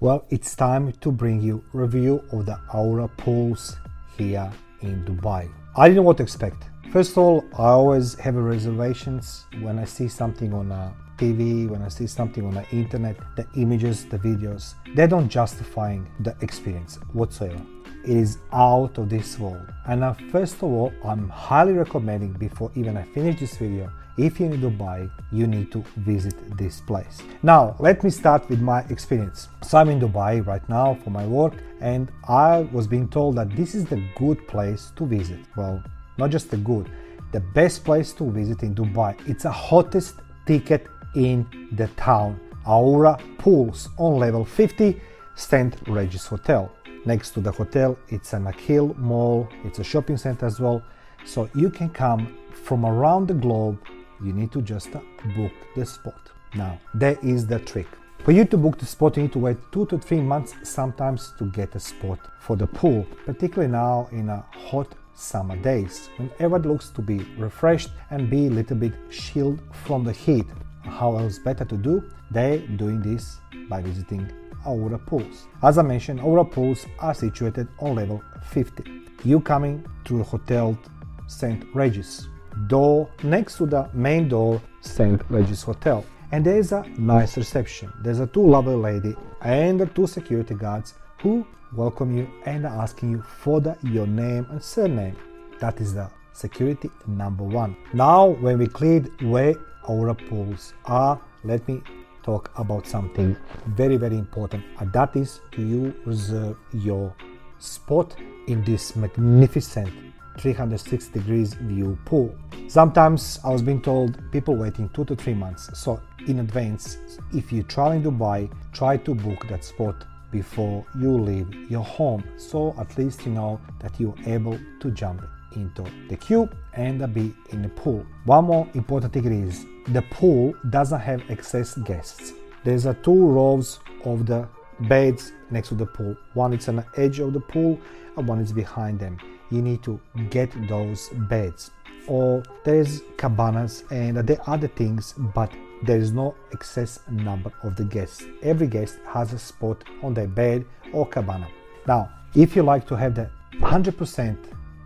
Well, it's time to bring you review of the Aura pools here in Dubai. I didn't know what to expect. First of all, I always have reservations when I see something on a TV, when I see something on the internet, the images, the videos, they don't justify the experience whatsoever. It is out of this world. And uh, first of all, I'm highly recommending before even I finish this video, if you're in Dubai, you need to visit this place. Now, let me start with my experience. So I'm in Dubai right now for my work and I was being told that this is the good place to visit. Well, not just the good, the best place to visit in Dubai. It's the hottest ticket in the town. Aura Pools on level 50, St. Regis Hotel. Next to the hotel, it's an Nakheel Mall, it's a shopping center as well. So you can come from around the globe, you need to just book the spot. Now, there is the trick. For you to book the spot, you need to wait two to three months sometimes to get a spot for the pool, particularly now in a hot summer days when everyone looks to be refreshed and be a little bit shielded from the heat. How else better to do? They doing this by visiting Aura pools. As I mentioned, Aura pools are situated on level 50. You coming to the hotel St. Regis, door next to the main door St. Regis Hotel. And there is a nice reception. There's a two lovely lady and two security guards who welcome you and asking you for the, your name and surname. That is the security number one. Now, when we cleared where our pools are, let me talk about something very, very important, and that is to you reserve your spot in this magnificent 360 degrees view pool. Sometimes I was being told people waiting two to three months. So in advance, if you travel in Dubai, try to book that spot before you leave your home. So at least you know that you're able to jump into the queue and be in the pool. One more important thing is the pool doesn't have excess guests. There's a two rows of the beds next to the pool. One is on the edge of the pool and one is behind them. You need to get those beds. Or there's cabanas and there are other things, but there is no excess number of the guests. Every guest has a spot on their bed or cabana. Now, if you like to have the 100%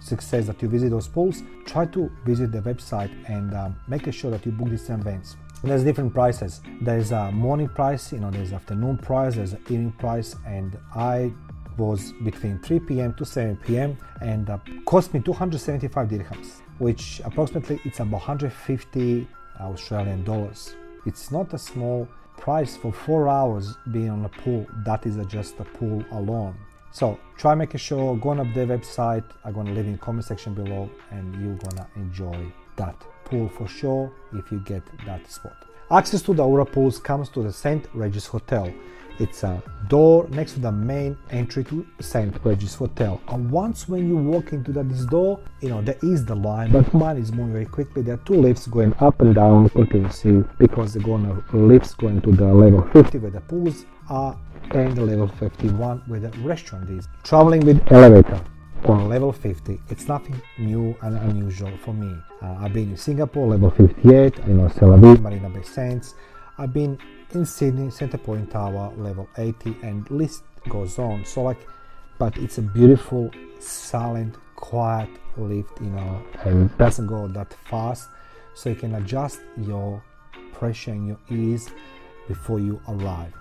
success that you visit those pools, try to visit the website and um, make sure that you book these events. There's different prices. There's a morning price, you know, there's afternoon price, there's an evening price, and I was between 3 p.m. to 7 p.m. and uh, cost me 275 dirhams, which approximately it's about 150 Australian dollars. It's not a small price for four hours being on a pool. That is just a pool alone. So try making sure, go on up the website. I'm gonna leave in comment section below and you're gonna enjoy that pool for sure if you get that spot. Access to the Aura pools comes to the St. Regis Hotel. It's a door next to the main entry to St. Regis Hotel. And once when you walk into that this door, you know, there is the line, but mine is moving very quickly. There are two lifts going up and down continuously because they're going to lifts going to the level 50 where the pools are and the level 51 where the restaurant is. Traveling with elevator on level 50 it's nothing new and unusual for me. Uh, i've been in singapore level 58 you know tel marina bay sands. I've been in sydney center point tower level 80 and list goes on. So like but it's a beautiful silent quiet lift you know and doesn't go that fast. So you can adjust your pressure in your ears before you arrive.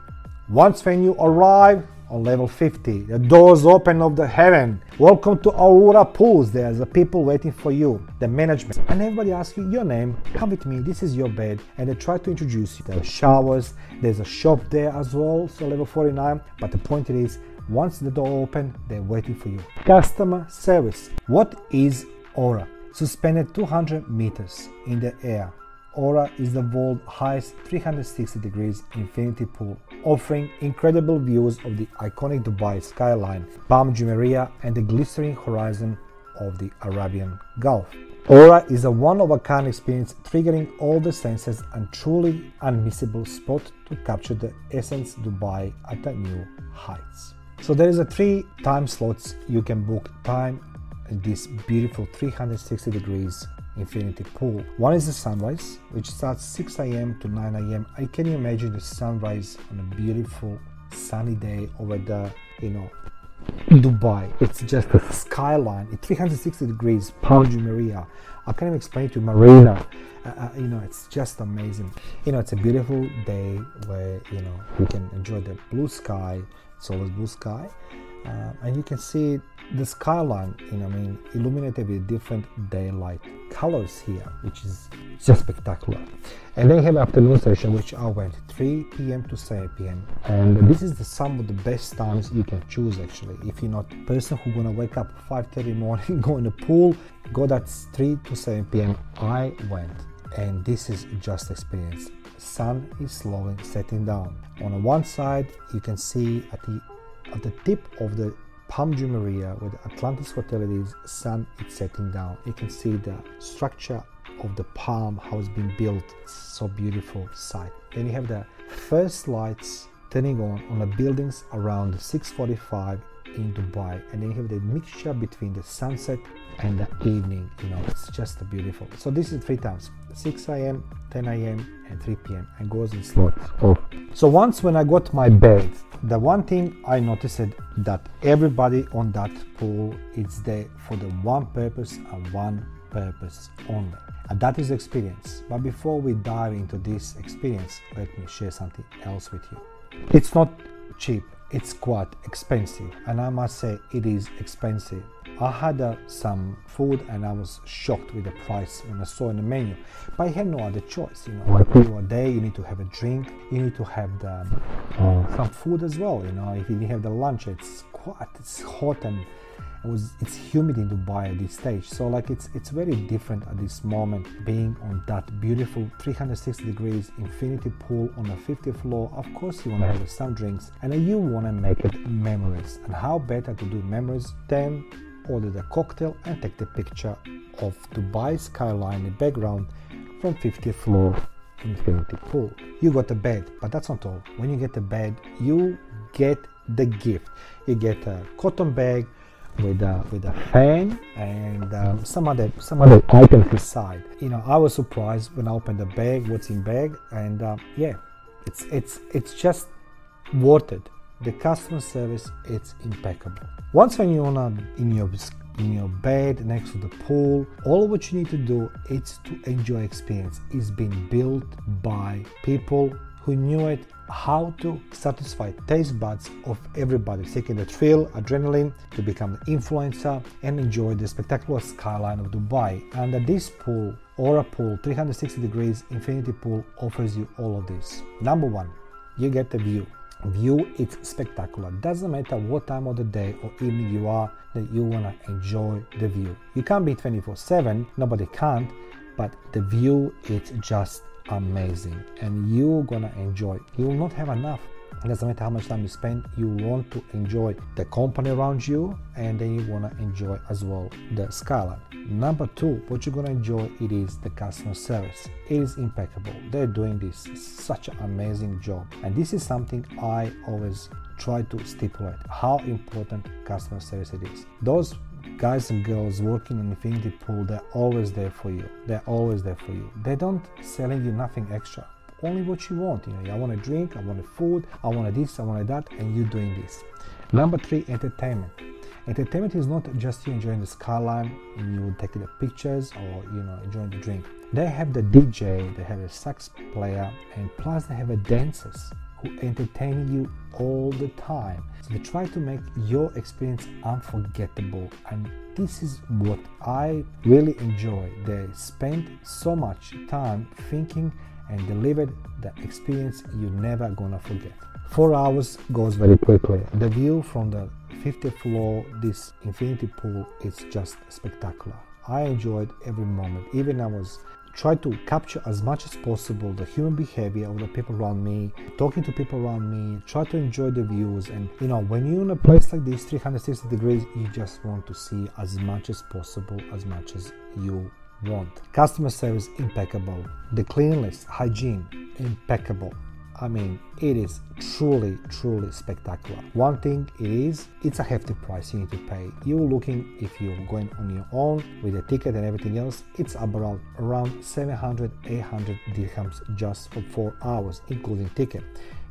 Once when you arrive on level 50, the doors open of the heaven. Welcome to Aura Pools. There's the people waiting for you, the management. And everybody asks you your name, come with me, this is your bed. And they try to introduce you. There are showers, there's a shop there as well, so level 49. But the point is, once the door open, they're waiting for you. Customer service. What is Aura? Suspended 200 meters in the air Aura is the world's highest 360 degrees infinity pool, offering incredible views of the iconic Dubai skyline, Palm Jumeirah, and the glistening horizon of the Arabian Gulf. Aura is a one-of-a-kind experience triggering all the senses and truly unmissable spot to capture the essence Dubai at a new heights. So there is a three time slots you can book time in this beautiful 360 degrees infinity pool. One is the sunrise, which starts 6 a.m. to 9 a.m. I can imagine the sunrise on a beautiful sunny day over the, you know, Dubai. It's just a skyline. It's 360 degrees, Palm Jumeirah. I can't even explain to Marina. Uh, uh, you know, it's just amazing. You know, it's a beautiful day where you know you can enjoy the blue sky. It's always blue sky, uh, and you can see the skyline. I mean, illuminated with different daylight colors here, which is just spectacular. And then you have afternoon session, which I went 3 p.m. to 7 p.m. And this is the, some of the best times you can choose actually. If you're not a person who gonna wake up 5:30 in morning, go in the pool, go that's 3 to 7 p.m. I went, and this is just experience. Sun is slowly setting down. On one side, you can see at the at the tip of the Palm Jumeirah, where the Atlantis Hotel is, sun is setting down. You can see the structure of the palm, how it's been built. It's so beautiful sight. Then you have the first lights turning on on the buildings around 6:45 in Dubai, and then you have the mixture between the sunset and the evening. You know, it's just beautiful. So this is three times: 6 a.m., 10 a.m., and 3 p.m. and goes in slots off. So once when I got my bed, the one thing I noticed that everybody on that pool is there for the one purpose and one purpose only. And that is experience. But before we dive into this experience, let me share something else with you. It's not cheap, it's quite expensive, and I must say it is expensive. I had uh, some food and I was shocked with the price when I saw in the menu. But I had no other choice, you know. Are there, you need to have a drink, you need to have the, uh, some food as well, you know. If you have the lunch, it's quite it's hot and was it's humid in Dubai at this stage. So like it's it's very different at this moment being on that beautiful 360 degrees infinity pool on the 50th floor. Of course you want to have some drinks and you want to make it memories. And how better to do memories than order the cocktail and take the picture of Dubai skyline in the background from 50th floor infinity pool. You got the bed but that's not all. When you get the bed you get the gift. You get a cotton bag with a with a fan and um, some other some other items inside. You know, I was surprised when I opened the bag, what's in bag, and uh, yeah, it's it's it's just worth it. The customer service it's impeccable. Once when you're on in your in your bed next to the pool, all what you need to do is to enjoy experience. It's been built by people who knew it how to satisfy taste buds of everybody seeking the thrill, adrenaline to become an influencer and enjoy the spectacular skyline of Dubai. And this pool, Aura Pool 360 degrees infinity pool offers you all of this. Number one, you get the view. View it's spectacular. Doesn't matter what time of the day or evening you are that you wanna enjoy the view. You can't be 24/7, nobody can't, but the view it's just amazing. And you're gonna enjoy. You will not have enough. It doesn't matter how much time you spend you want to enjoy the company around you and then you want to enjoy as well the skyline number two what you're to enjoy it is the customer service. It is impeccable. They're doing this such an amazing job. And this is something i always try to stipulate how important customer service it is. Those guys and girls working in Infinity Pool, they're always there for you. They're always there for you. They don't selling you nothing extra. Only what you want. You know, I want a drink, I want a food, I want a this, I want a that, and you doing this. Number three, entertainment. Entertainment is not just you enjoying the skyline and you taking the pictures or you know enjoying the drink. They have the DJ, they have a sax player, and plus they have a dancers who entertain you all the time. So they try to make your experience unforgettable and this is what I really enjoy. They spend so much time thinking and delivered the experience you're never gonna forget. Four hours goes very quickly. The view from the 50th floor, this infinity pool, is just spectacular. I enjoyed every moment. Even I was try to capture as much as possible the human behavior of the people around me, talking to people around me, try to enjoy the views. And you know, when you're in a place like this, 360 degrees, you just want to see as much as possible, as much as you want. Customer service impeccable, the cleanliness, hygiene impeccable. I mean, it is truly, truly spectacular. One thing it is, it's a hefty price you need to pay. You're looking, if you're going on your own with a ticket and everything else, it's about around 700, 800 dirhams just for four hours, including ticket.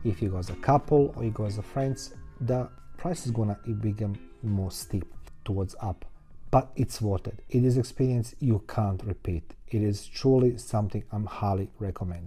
if you go as a couple or you go as a friends, the price is gonna become more steep towards up. But it's worth it. It is experience you can't repeat. It is truly something I'm highly recommending.